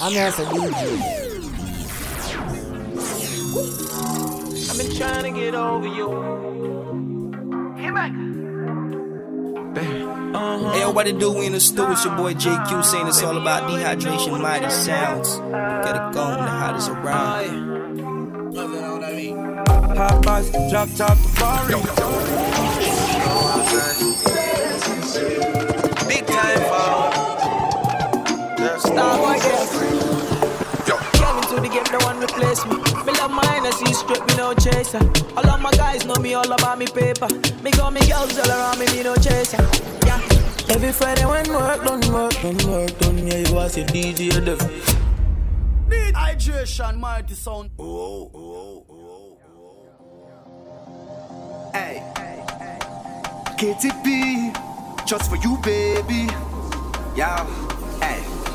I'm here asking you. I've been trying to get over you. Get back. Uh-huh. Hey, what it do in the stew? It's your boy JQ saying it's all about dehydration, mighty sounds. Gotta go on the hottest around. Hot box, drop top, the bar. star boy girl. Yo. Came into the game, no one replace me. Me love my energy, straight me no chaser. All of my guys know me all about me paper. Me got me girls all around me, me no chaser. Yeah. Every Friday when work done, work done, work done, yeah, you was a DJ def. Need hydration, mighty sound. Oh, oh, oh, oh. oh. Hey. KTP, just for you, baby. Yeah, hey.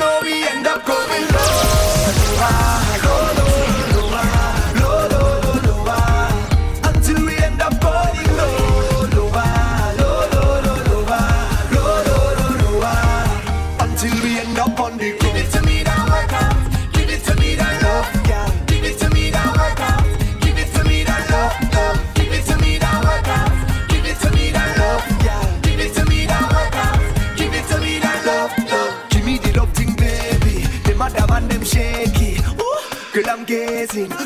know we end up going low. amazing.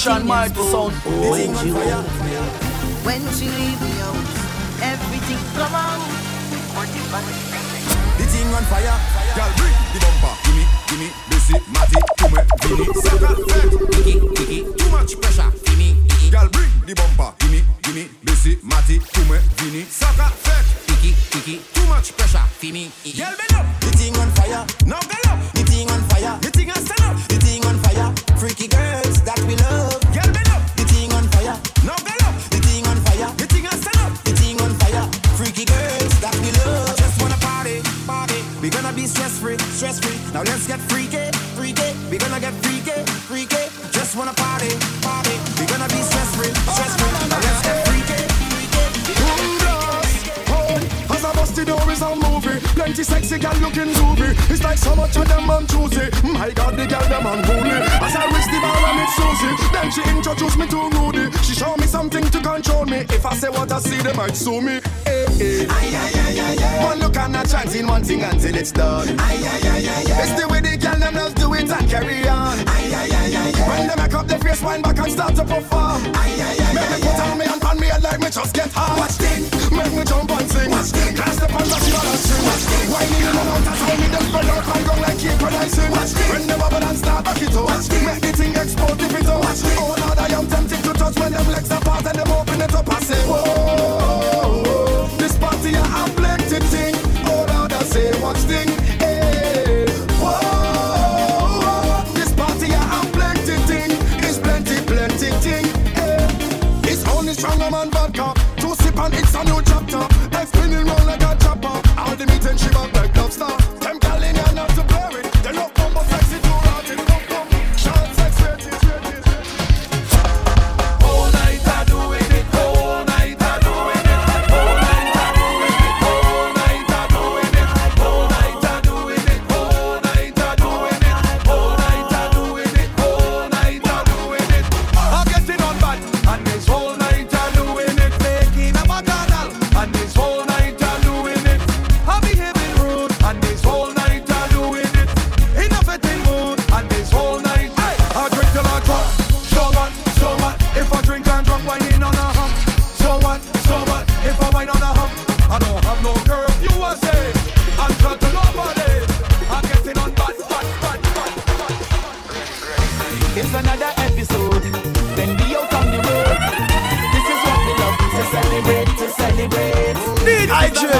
Operation Mighty Sound. Oh, when she leave me out, everything come out. The thing on fire, girl, bring the bumper. Gimme, gimme, this is Matty, Kume, Vini, Saka, man a chance in one thing until it's done. Aye, aye, aye, aye, aye. It's the way they can them just do it and carry on. Aye, aye, aye, aye, aye. When they make up their face, wind back and start to perform. Aye, aye, aye, Make aye, me put aye. on me and pan me head like me just get hard. Watch thing. Make me jump and sing. Watch thing. Class the pan that you are dancing. Watch thing. Whining in and out, that's when me them spread out and gong like keep producing. Watch thing. When the bubble and start back it up. Watch thing. Make the thing explode if it up. Watch thing. Oh Lord, I am tempted to touch when them legs apart and them open it up and say, whoa.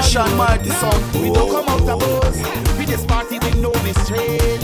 Fresh and mighty. We don't come out of pose. We just party, with no restraint.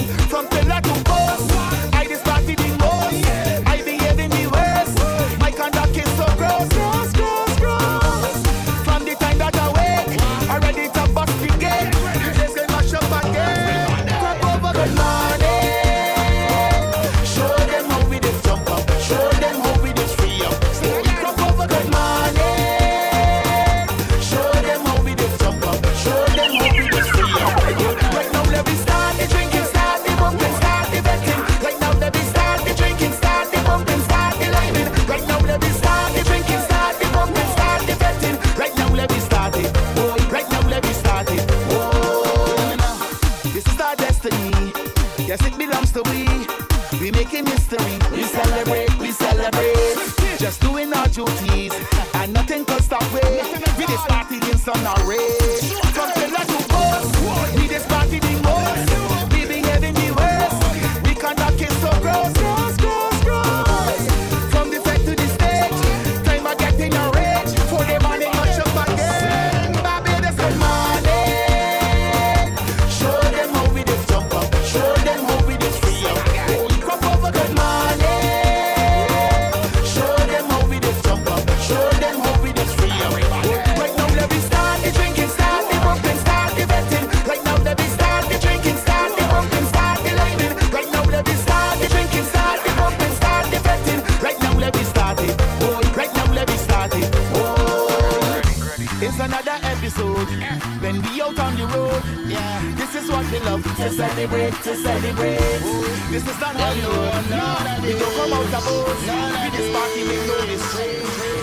celebrate, to celebrate. Oh, this is not how you know. We don't come out about. We this party we know this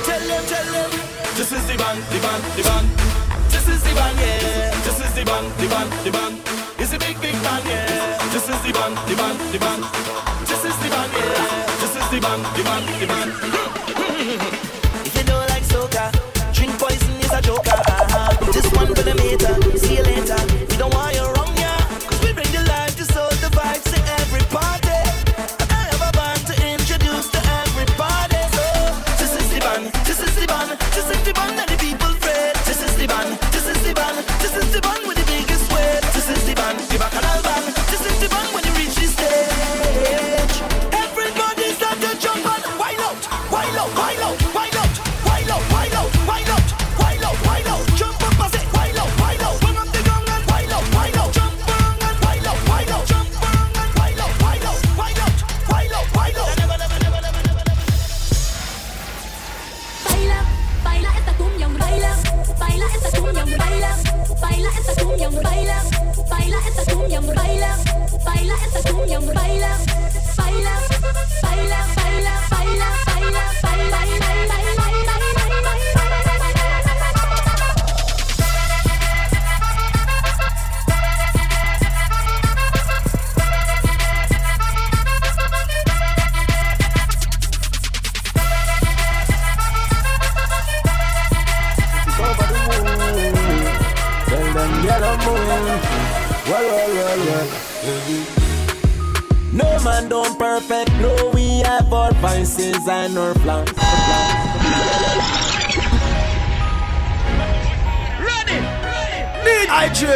Tell them, tell them. This is the band, the band, the band. This is the band, yeah. This is the band, the band, the band. It's a big, big band, yeah. This is the band, the band, the band. This is the band, yeah. This is the band, the band, the band. if you don't like soca, drink poison is a joker. Uh-huh. This one for the meter.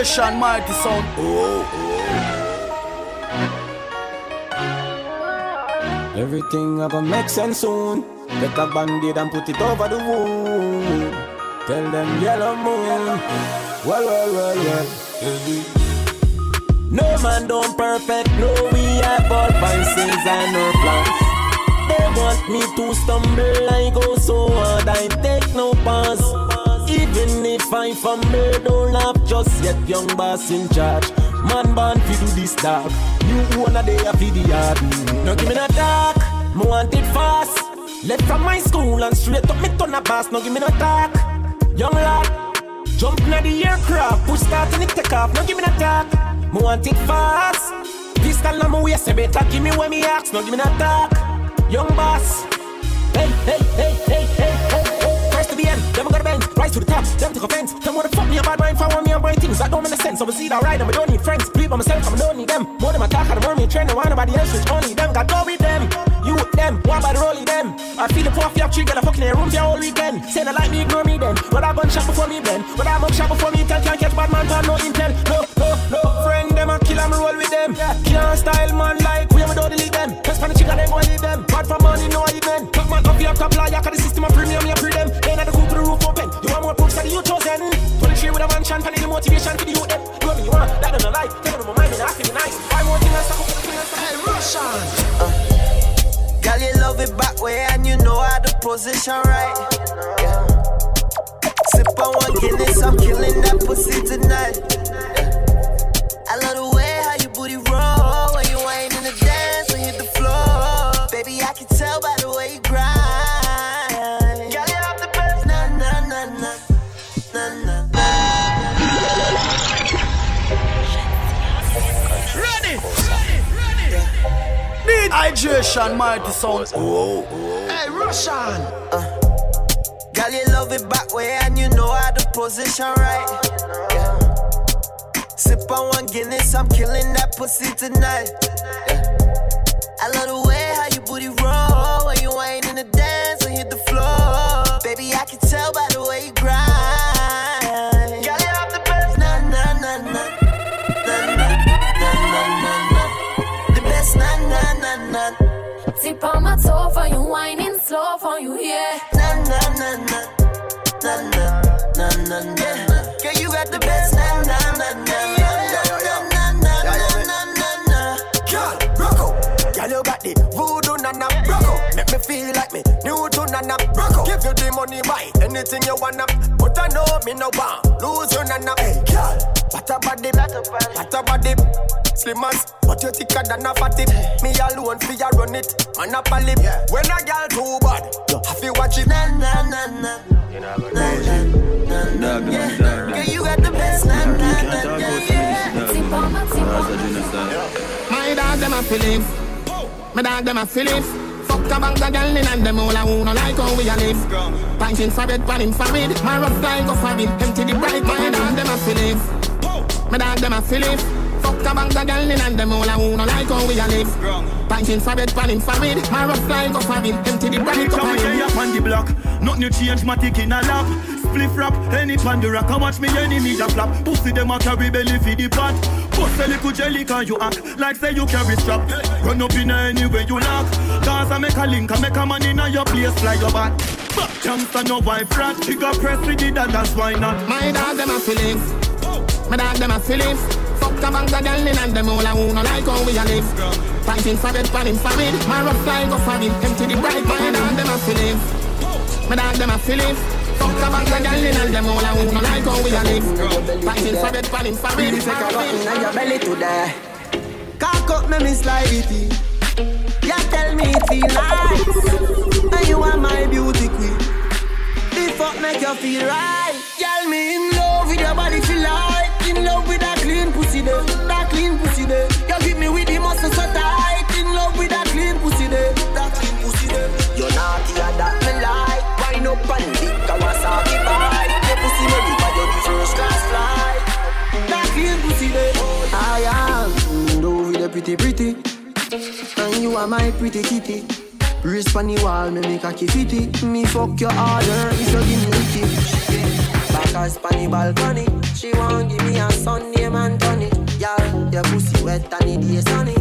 Hydration, mighty sound. Everything up a gonna make sense soon. Get a band-aid and put it over the wound. Tell them yellow moon. Well, well, well, well. No man don't perfect, no we have our vices and our plans. They want me to stumble, I go so hard, I take no pause. Even if I fumble, don't laugh just yet, young boss in charge. Man born fi do this dog. You wanna day a fi the yard. No give me no talk, me want it fast. Left from my school and straight up me turn a boss. No give me no talk, young lad. Jump in the aircraft, push start and it take off. No give me no talk, me want it fast. Pistol on my waist, you better give me when me ask. No give me no talk, young boss. Hey, hey, hey, hey, hey, hey, hey. First to the end, we got a. Rise to the top, them take offense. Tell me what the fuck me a bad mind for me and brain things that don't make sense. So we see that right, and I don't need friends. Believe by myself, I don't need them. More than my talk, I don't want me trend, and want nobody else, which only them. Got go with them. You with them, one by the rolling them. I feel the puff, you trigger, the fucking in the room for all weekend. Say they like me, ignore me then. But I gun shot before me blend. But I mug shot before me tell, can't catch bad man, for no intel. No, no, no, friend them, I kill, I'm roll with them. Can't style man like we, we don't delete them. Cause for the chicken, them, go leave them. Bad for money, no, I them. Top man, up your top liar, cause the system of premium, you pre them. Then I the coop to the roof open. You chosen. 23 with a the motivation the youth. Do you want, that don't lie. Them my mind, and nice. I Russian. Uh, girl, you love it back way and you know how to position right. Yeah. Sip on one Guinness, I'm killing that pussy tonight. I love the way how booty roll when you in the dance hit the floor. Baby, I can tell by the way you hydration, mighty sound. Oh, oh, oh. Hey, Russian. Uh. Girl, you love it back way and you know how to position right. Yeah. Sip on one Guinness, I'm killing that pussy tonight. Yeah. I love the way how you booty roll when you ain't in the dance and hit the floor. Baby, I can tell by the way you grind. Tip on my toe for you, whining slow for you, yeah. Na na na na na na na na. Out. Make me feel like me new to nana rock. Give you the money, buy anything you wanna. But I know me no want lose you nana. Hey, girl, what a body, what a body. Slim as, but you thicker than a fatty. Me alone fi ya run it, man up a lip. When a girl too bad, you have to watch it. Na na na na. Na na na na. Yeah, girl, you got the best na na na na. Yeah. Tip on my, tip on My dog them a feelings. My dog them a feelings. Fuck a bank of girl in and them all a who no like how we a live. Pinting for bed, pan for bed. My rough guy go for it. Empty the bright. My dog them a feelings. My dog them a feelings. Fuck a bank of girl in and them all a who no like how we a live. Pinting for bed, pan for bed. My rough guy go for it. Empty the bright. Go Come it. up on the block. Nothing you change, my tick in a lap. Spliff rap, any pan the rock. I watch me enemy a flap. Pussy them a carry belly for the pot. Bust a little jelly can you act like say you carry strap. Run up in any way you knock. Cause I make a link, I make a man in your place, fly your back. But youngster no wife rat. She got press with it and that's why not. My dog them a feelings. My dog them a feelings. Fuck a bank of girl in and them all a who no like how we a live. Pinting for bed, panning for bed. My rough guy go for it. Empty the bright. My dog them a feelings. My dog them a feelings. Fuck a bank of girl in and them all a who no like how we a live. Pinting for bed, panning for bed. Take a rock in your belly to die. Cock up, me me slide it in. You tell me it feel nice. And you are my beauty queen. The fuck make you feel right. Girl, me in love with your body feel like. In love with that clean pussy there. That clean pussy there. You give me with the muscle so tight. Pretty pretty. And you are my pretty kitty. Wrist on the wall, me make a fitty. Me fuck your order if you give me tip. Back as on the balcony. She won't give me a son name Anthony. Yeah, your pussy wet and it is sunny.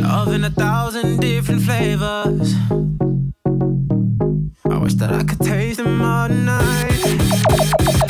Love in a thousand different flavors. I wish that I could taste them all night.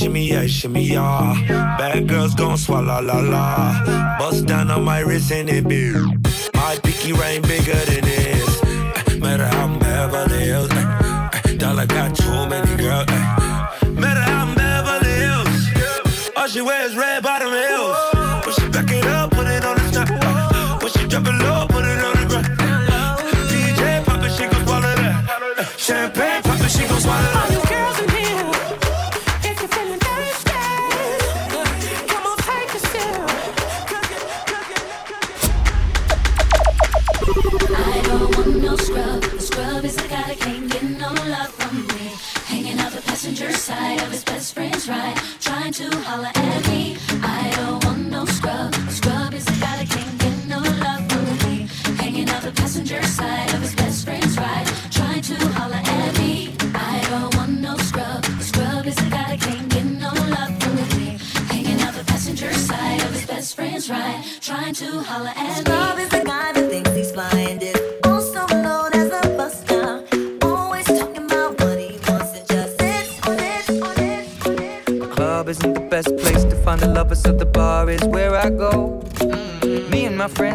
Shimmy, shimmy, shimmy, yeah. Bad girls gon' swallow la la. Bust down on my wrist and it big. My pinky ring bigger than this. Eh, Matter how I'm Beverly Hills. Eh, eh. Dollar got too many girls. Eh. Matter how I'm Beverly Hills. All she wears red bottom heels. When she back it up, put it on the top. When she drop it low, put it on the ground. DJ pop it, she gon' swallow that. Champagne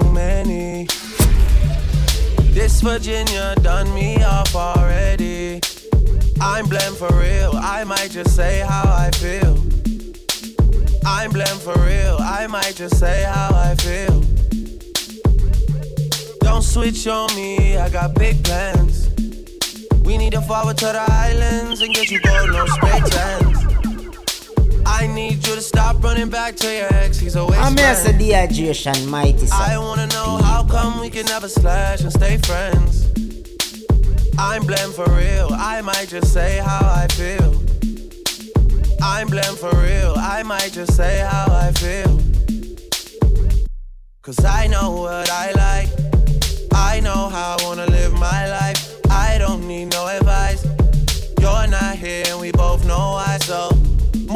too many. This Virginia done me off already. I'm blamed for real. I might just say how I feel. I'm blamed for real. I might just say how I feel. Don't switch on me. I got big plans. We need to forward to the islands and get you gold, no spray tents. I need you to stop running back to your ex. He's a waste I'm here, man. dehydration, mighty son. I wanna know how come we can never slash and stay friends. I'm blamed for real. I might just say how I feel. I'm blamed for real. I might just say how I feel. Cause I know what I like. I know how I wanna live my life. I don't need no advice. You're not here and we both know why. So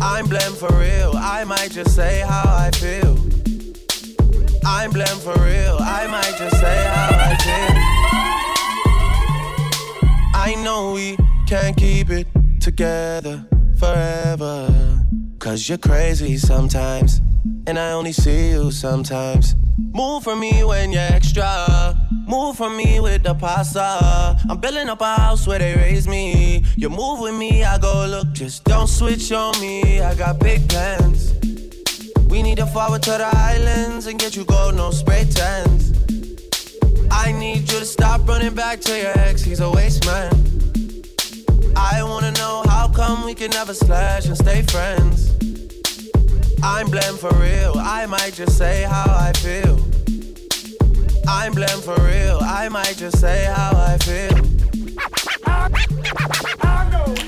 I'm blam for real, I might just say how I feel. I'm blam for real, I might just say how I feel. I know we can't keep it together forever. Cause you're crazy sometimes, and I only see you sometimes. Move for me when you're extra Move from me with the pasta. I'm building up a house where they raise me. You move with me, I go look. Just don't switch on me. I got big plans. We need to forward to the islands and get you gold, no spray tans. I need you to stop running back to your ex, he's a waste man. I wanna know how come we can never slash and stay friends. I'm blamed for real, I might just say how I feel. I'm blamed for real, I might just say how I feel. I know there's gonna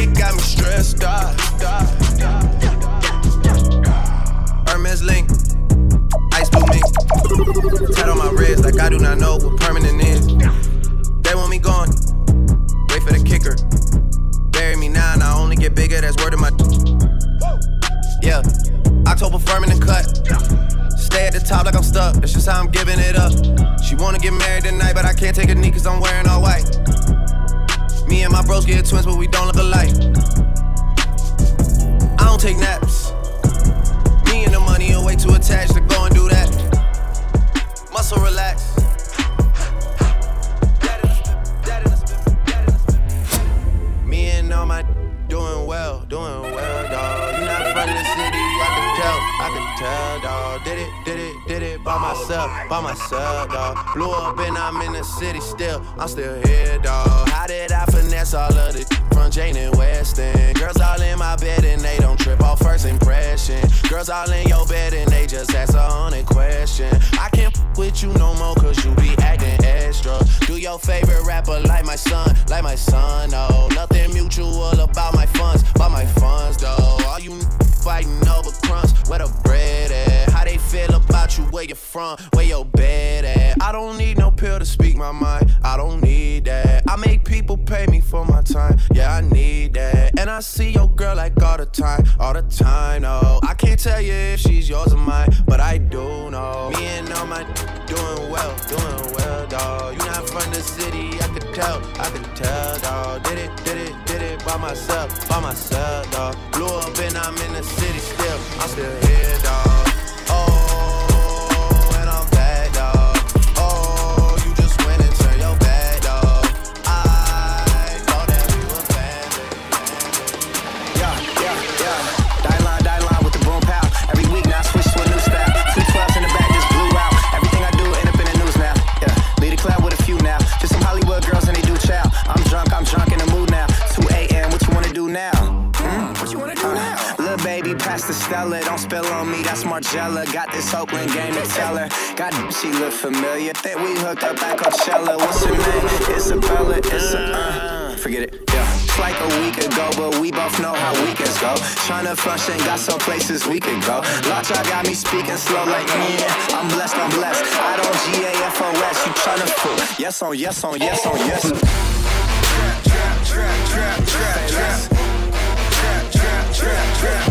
got me stressed out. Hermes link, ice blue mink. Tat on my wrist like I do not know what permanent is. They want me gone, wait for the kicker. Bury me now, and I only get bigger. That's word of my. Yeah, October firming and cut. Stay at the top like I'm stuck. That's just how I'm giving it up. She wanna get married tonight, but I can't take a knee cause I'm wearing all white. Bros get twins, but we don't look alike. I don't take naps. Me and the money are way too attached to go and do that. Muscle relax. Me and all my doing well, doing well, dawg. You not from the city, can tell, dawg. Did it, did it, did it by myself, by myself. dog. Blew up and I'm in the city still. I'm still here, dog. How did I finesse all of this from Jane and Weston? Girls all in my bed and they don't trip off first impression. Girls all in your bed and they just ask a hundred question. I can't f- with you no more cause you be acting extra. Do your favorite rapper like my son, like my son, no. Nothing mutual about my funds, about my funds, though. All you fighting over crumbs, where the bread at? How they feel about you, where you from, where your bed at? I don't need no pill to speak my mind, I don't need that. I make people pay me for my time, yeah, I need that. And I see your girl like all the time, all the time, no. I can't tell you if she's yours or mine, but I do know. Me and all my doing well, doing well, dawg. You not from the city, I could tell, I could tell, dawg. Did it, did it by myself, by myself, dawg. Blew up and I'm in the city still, I'm still here, dawg. Margiela. Got this Oakland game to tell her. God, she look familiar. Think we hooked up at Coachella. What's her name? Isabella. It's a, uh, forget it. Yeah. It's like a week ago, but we both know how weekends go. Tryna function, got some places we could go. Lots y'all got me speaking slow like yeah. I'm blessed, I'm blessed. I don't G A F O S. You tryna fool? Yes on yes on yes on yes. Trap, trap, trap, trap, trap, trap. Trap, trap, trap, trap,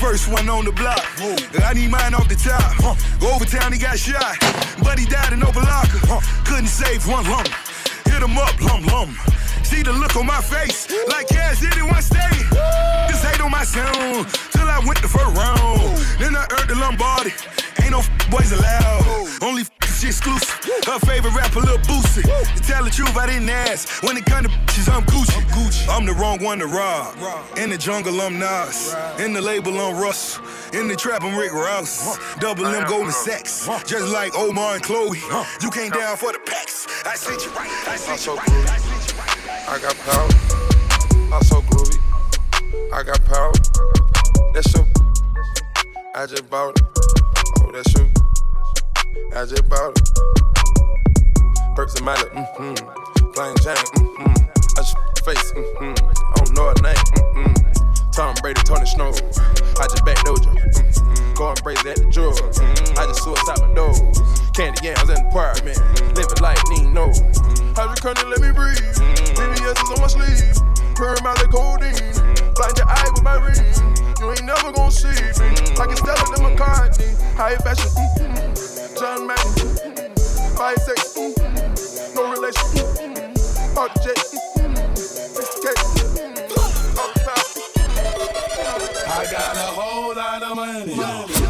First one on the block. I need mine off the top. Overtown, he got shot. But he died in Opa-locka. Couldn't save one lump. Hit him up, lum lum. See the look on my face, like cash did in one state. This hate on my sound, till I went the first round. Then I earned the Lombardi. Ain't no f- boys allowed. Only f- she exclusive. Her favorite rapper, Lil Boosie. To tell the truth, I didn't ask. When it come to bitches, I'm Gucci. Gucci. I'm the wrong one to rob. In the jungle, I'm Nas. In the label, I'm Russ. In the trap, I'm Rick Ross. Double M Golden Sex. Just like Omar and Chloe. You came down for the packs. I sent you right. I sent you right. I sent you right. I got power. I'm so groovy. I got power. That's you. I just bought it. Oh, that's you. I just bought it. Perks in my lip. Mm-hmm. Plain Jane. Mm-hmm. I just face. Mm-hmm. I don't know her name. Mm-hmm. Tom Brady, Tony Snow. I just back dojo. Mm-hmm. Going crazy at the jaw. Mm-hmm. I just suicide my doors. Candy yams in the apartment. Living life, need no. Hydrocodone, let me breathe. BBS is on my sleeve. Like codeine. Blind your eye with my ring. You ain't never gonna see me. Like it's Stella than McCartney. High fashion. mm-hmm. John Madden. mm-hmm. Five sex. mm-hmm. No relation. mm-hmm. Park J. mm-hmm. Sophisticated. I got a whole lot of money. Y'all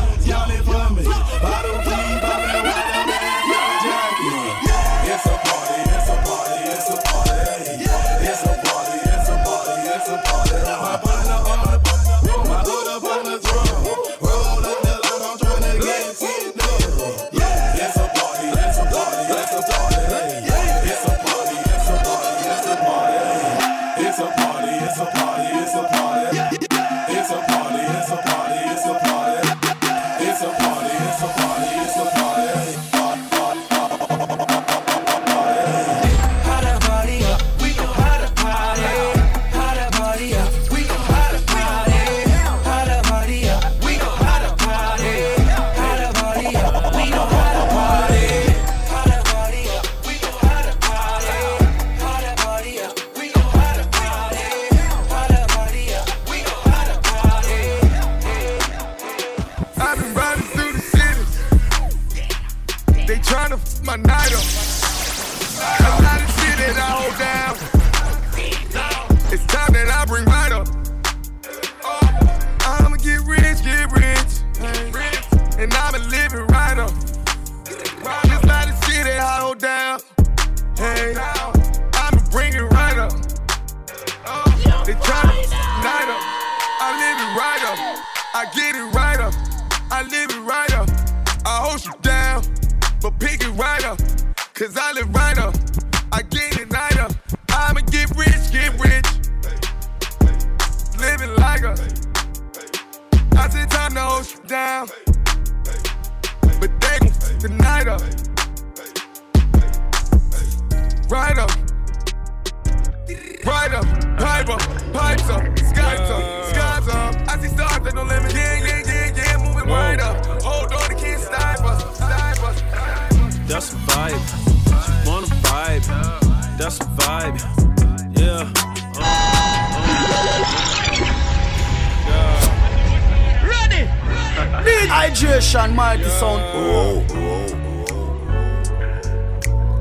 Hydration, mighty yeah. sound. Oh, oh,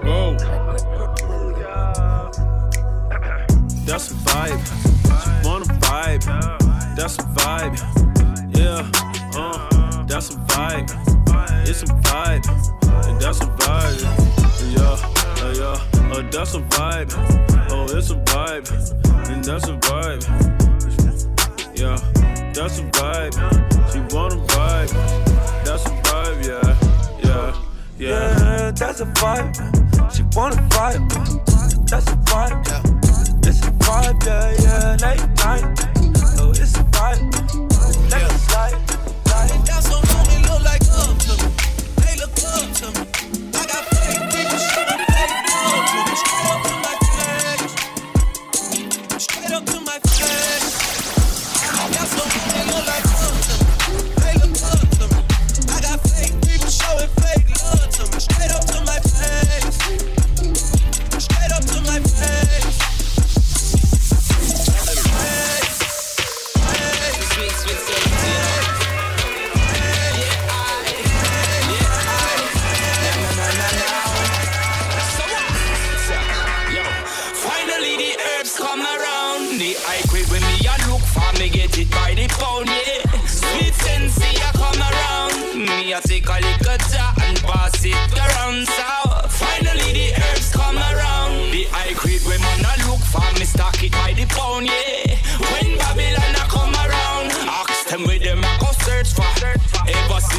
oh, oh. Yeah. That's a vibe. You wanna vibe. That's a vibe. Yeah, uh, that's a vibe. It's a vibe. And That's a vibe. Yeah, uh, yeah, uh, that's a vibe. Oh, it's a vibe. And that's a vibe. Yeah. That's a vibe. She wanna vibe. That's a vibe, yeah, yeah, yeah. Yeah, that's a vibe. She wanna vibe. That's a vibe. Yeah. It's a vibe, yeah, yeah. Late night. Oh, it's a vibe. Let yeah. slide. That's what mommy look like up to me. They look up to me.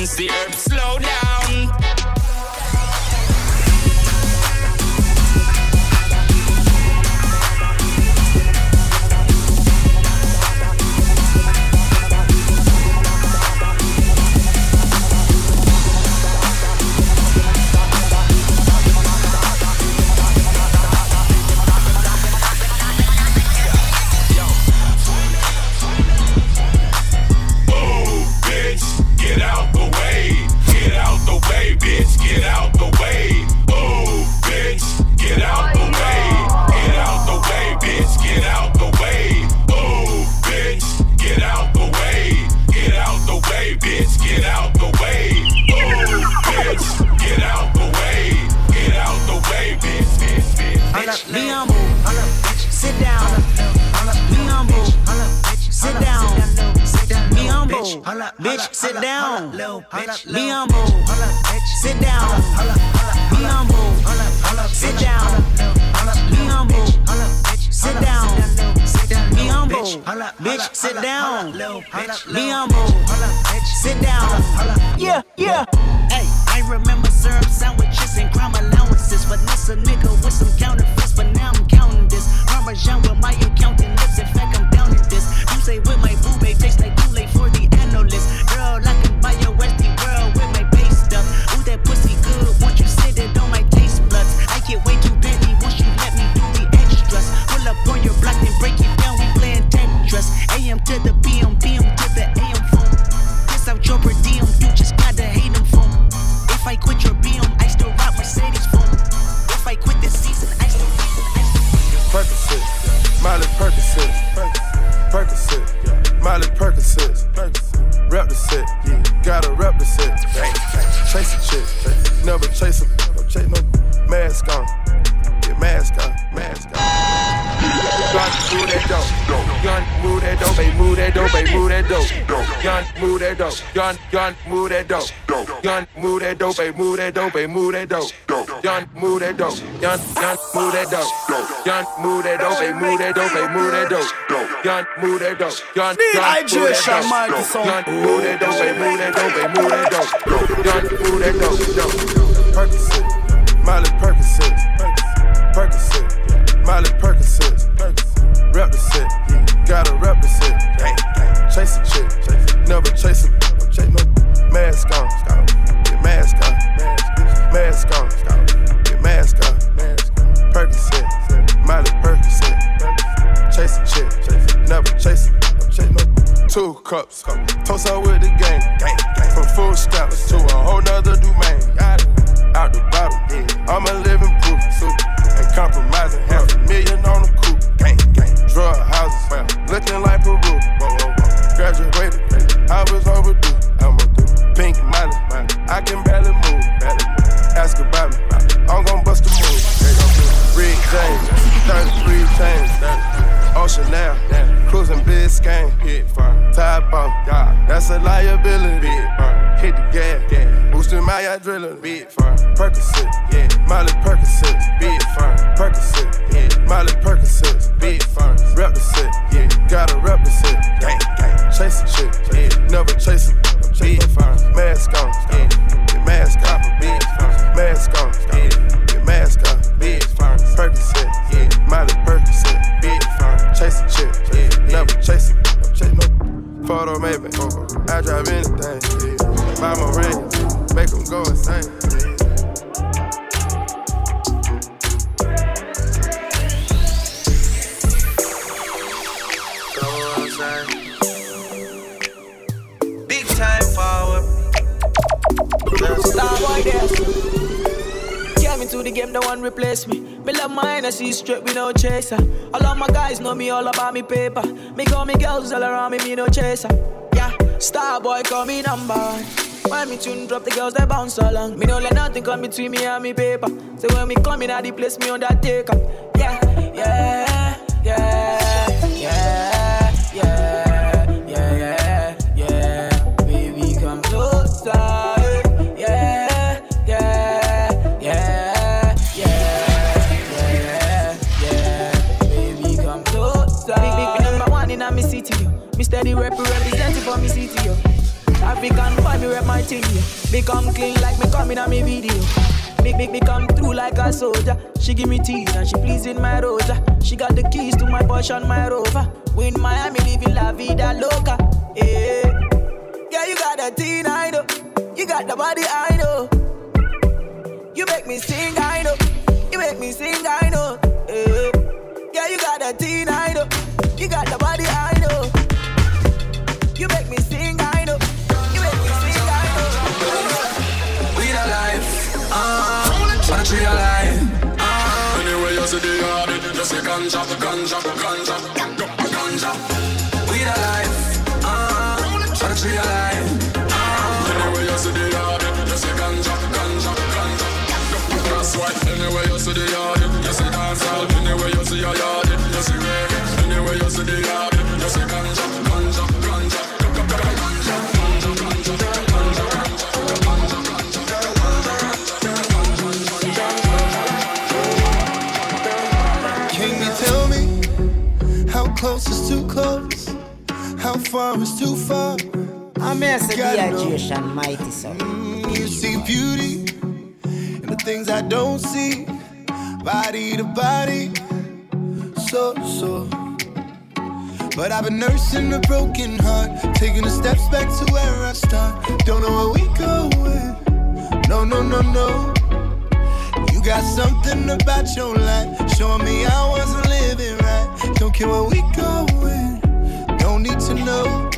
comes the herb, slow down. on. Be on move. Sit down. Be on move. Sit down. Be on move. Sit down. Be on move. Bitch, sit down. Be on move. Sit down. Yeah, yeah. Hey, I remember syrup sandwiches and crime allowances, but this a nigga Gun, gun, move that dope. Gun, move that dope. Hey, move that dope. Hey, move that dope. Gun, move that dope. Gun, gun, move that dope. Gun, move that dope. Hey, move that dope. Hey, move that dope. Gun, move that dope. All about me paper. Me call me girls all around me, me no chaser. Yeah, star boy call me number. When me tune drop, the girls they bounce along. Me no let nothing come between me and me paper. So when me come in at the place, me on Me steady rep representing for me city, yo. African me rep my thing, yo. Become clean like me coming on me video. Make, me come through like a soldier. She give me teeth and she pleasing my rosa. She got the keys to my Porsche my Rover. We in Miami living la vida loca. Yeah, yeah, you got that teen, I know. You got the body, I know. You make me sing, I know. You make me sing, I know. Yeah, yeah you got that teen, I know. You got the body, I know. Ganja, ganja, ganja, ganja. We the life, uh, tryna treat our life. Uh, anyway, you see the yard, you see ganja, ganja, ganja. That's why anyway you see the yard, far is too far? I'm here to Gotta know. dehydration, mighty son. Mm, You see beauty in the things I don't see, body to body, so so. But I've been nursing a broken heart, taking the steps back to where I start. Don't know where we going. No, no, no, no. You got something about your life, showing me I wasn't living right. Don't care where we going. Don't need to know.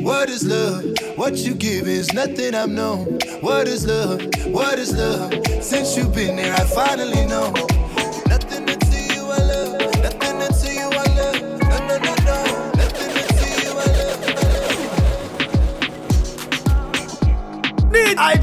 What is love? What you give is nothing I've known. What is love? What is love? Since you've been there, I finally know. Nothing to you alone. Nothing to see you alone. Nothing to see you alone. Need I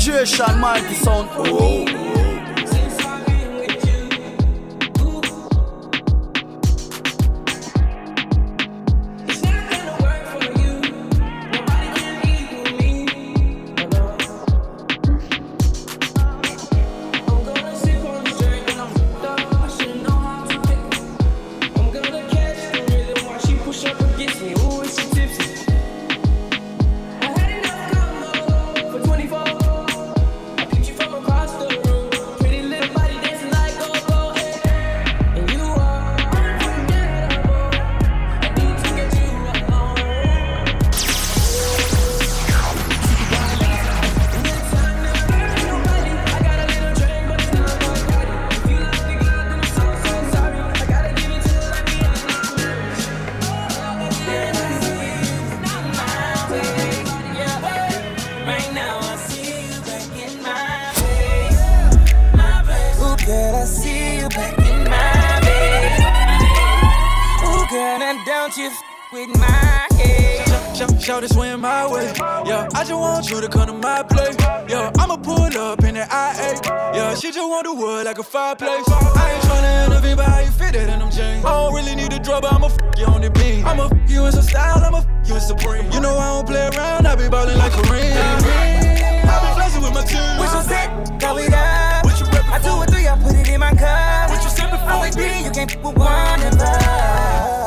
don't you f- with my head. Shout, shout to swim my way. Yeah, I just want you to come to my place. Yeah, I'ma pull up in the IA. Yeah, she just want the wood like a fireplace. I ain't tryna intervene, but how you fit it in them jeans. I don't really need a drug, but I'ma f you on the beam. I'ma f you in some style, I'ma f you in supreme. You know I don't play around, I be ballin' like Kareem. I be flexing with my team. What you said? Go it up. What you I do a three, I put it in my cup. What you said before? Always be, you can't f with one of us.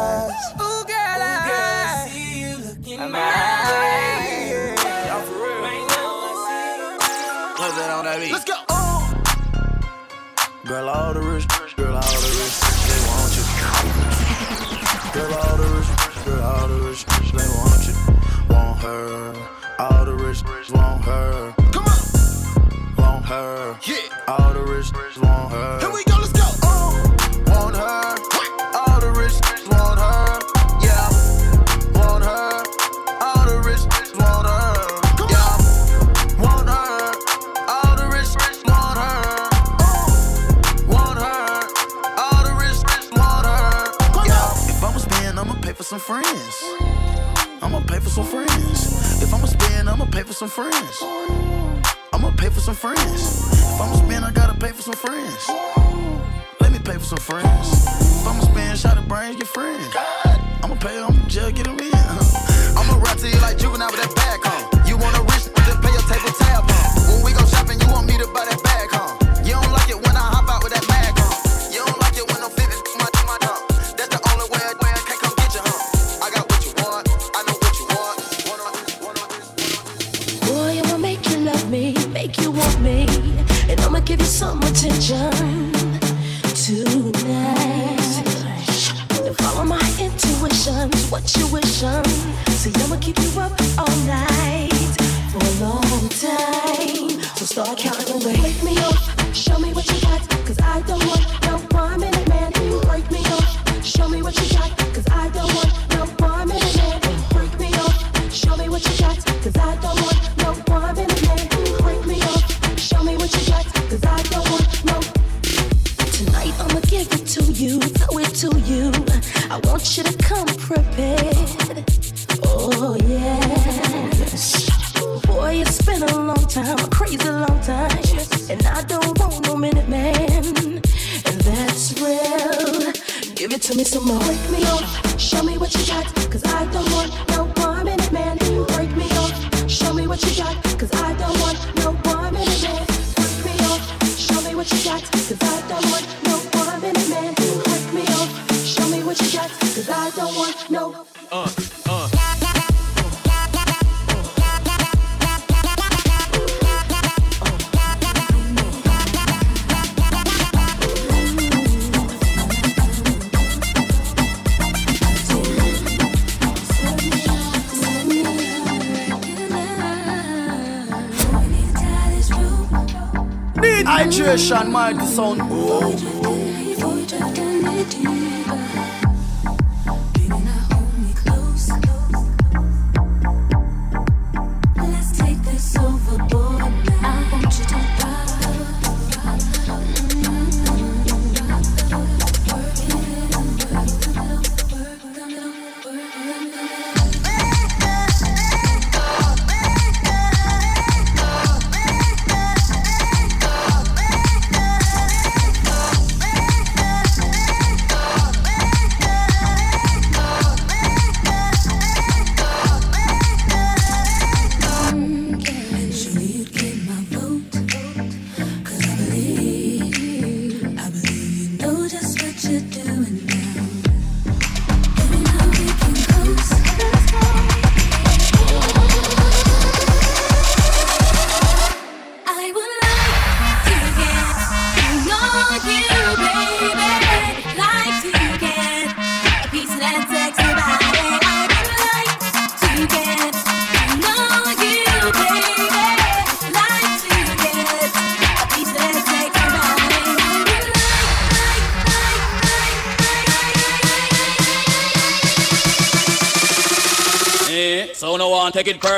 Let's go. Girl, all the rich, girl, all the rich, they want you. Girl, all the rich, girl, all the rich, they want you. Want her. All the rich want her. Come on. Want her. Yeah. All the rich want her. Here we go, some friends. I'ma pay for some friends. If I'ma spend, I'ma pay for some friends. I'ma pay for some friends. If I'ma spend, I gotta pay for some friends. Let me pay for some friends. If I'ma spend, shot of brains, get friends. I'ma pay them, just get them in. I'ma rap to you like juvenile with that bag on. You want hydration, mighty sound. Oh. Let's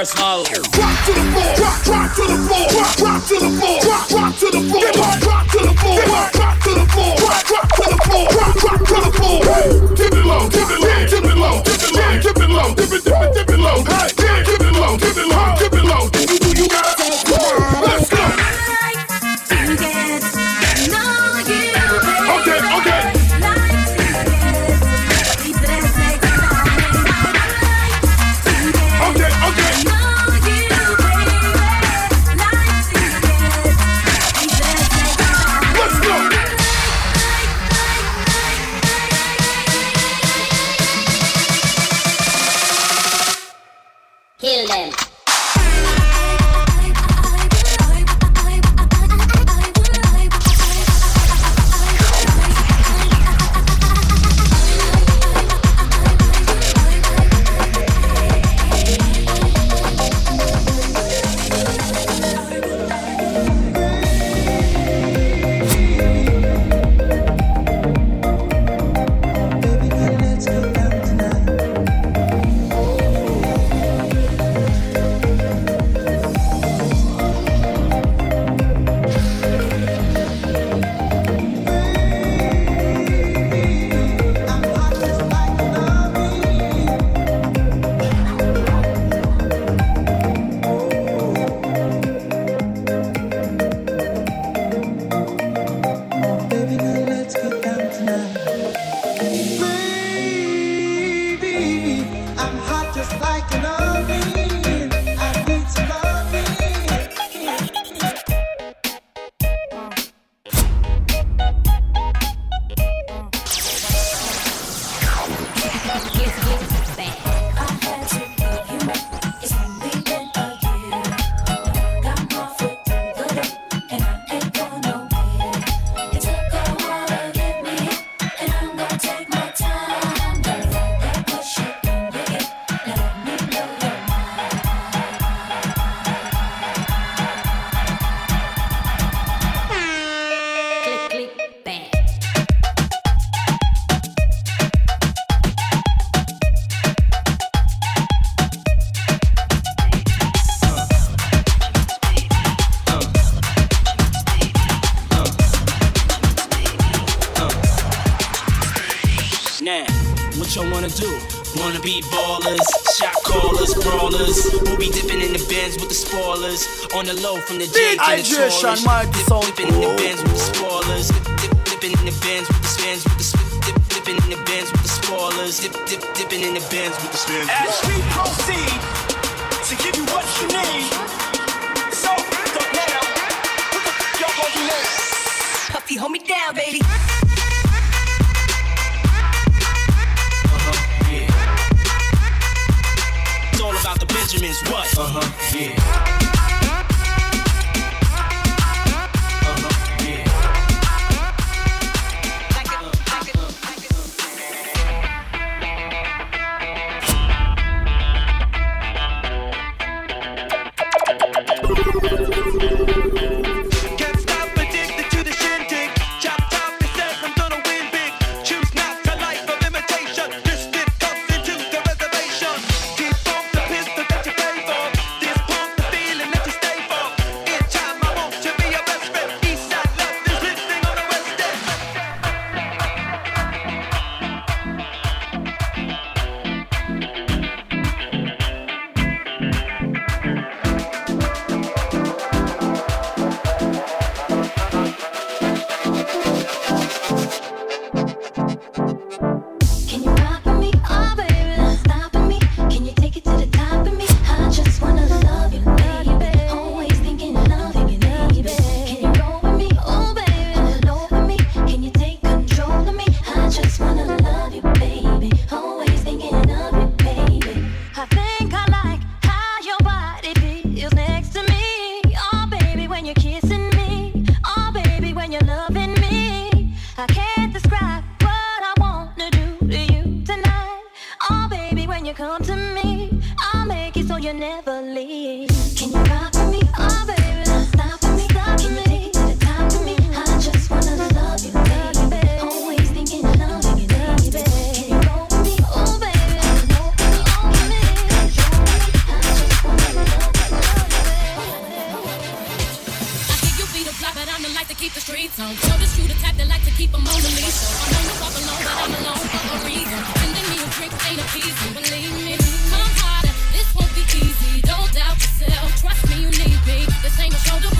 personal. Hydration, just sound. Dipping in the bands with the spoilers. Dipping in the bands with the spans with the dipping in the bands with the spoilers. Dipping in the bands with the spans. be the block, but I'm the light to keep the streets on. Show the type that like to keep them on the leash. I know you walk alone, but I'm alone for a reason. Sending me a trick ain't appeasing, believe me. Come harder, this won't be easy. Don't doubt yourself, trust me, you need me. This ain't a shoulder.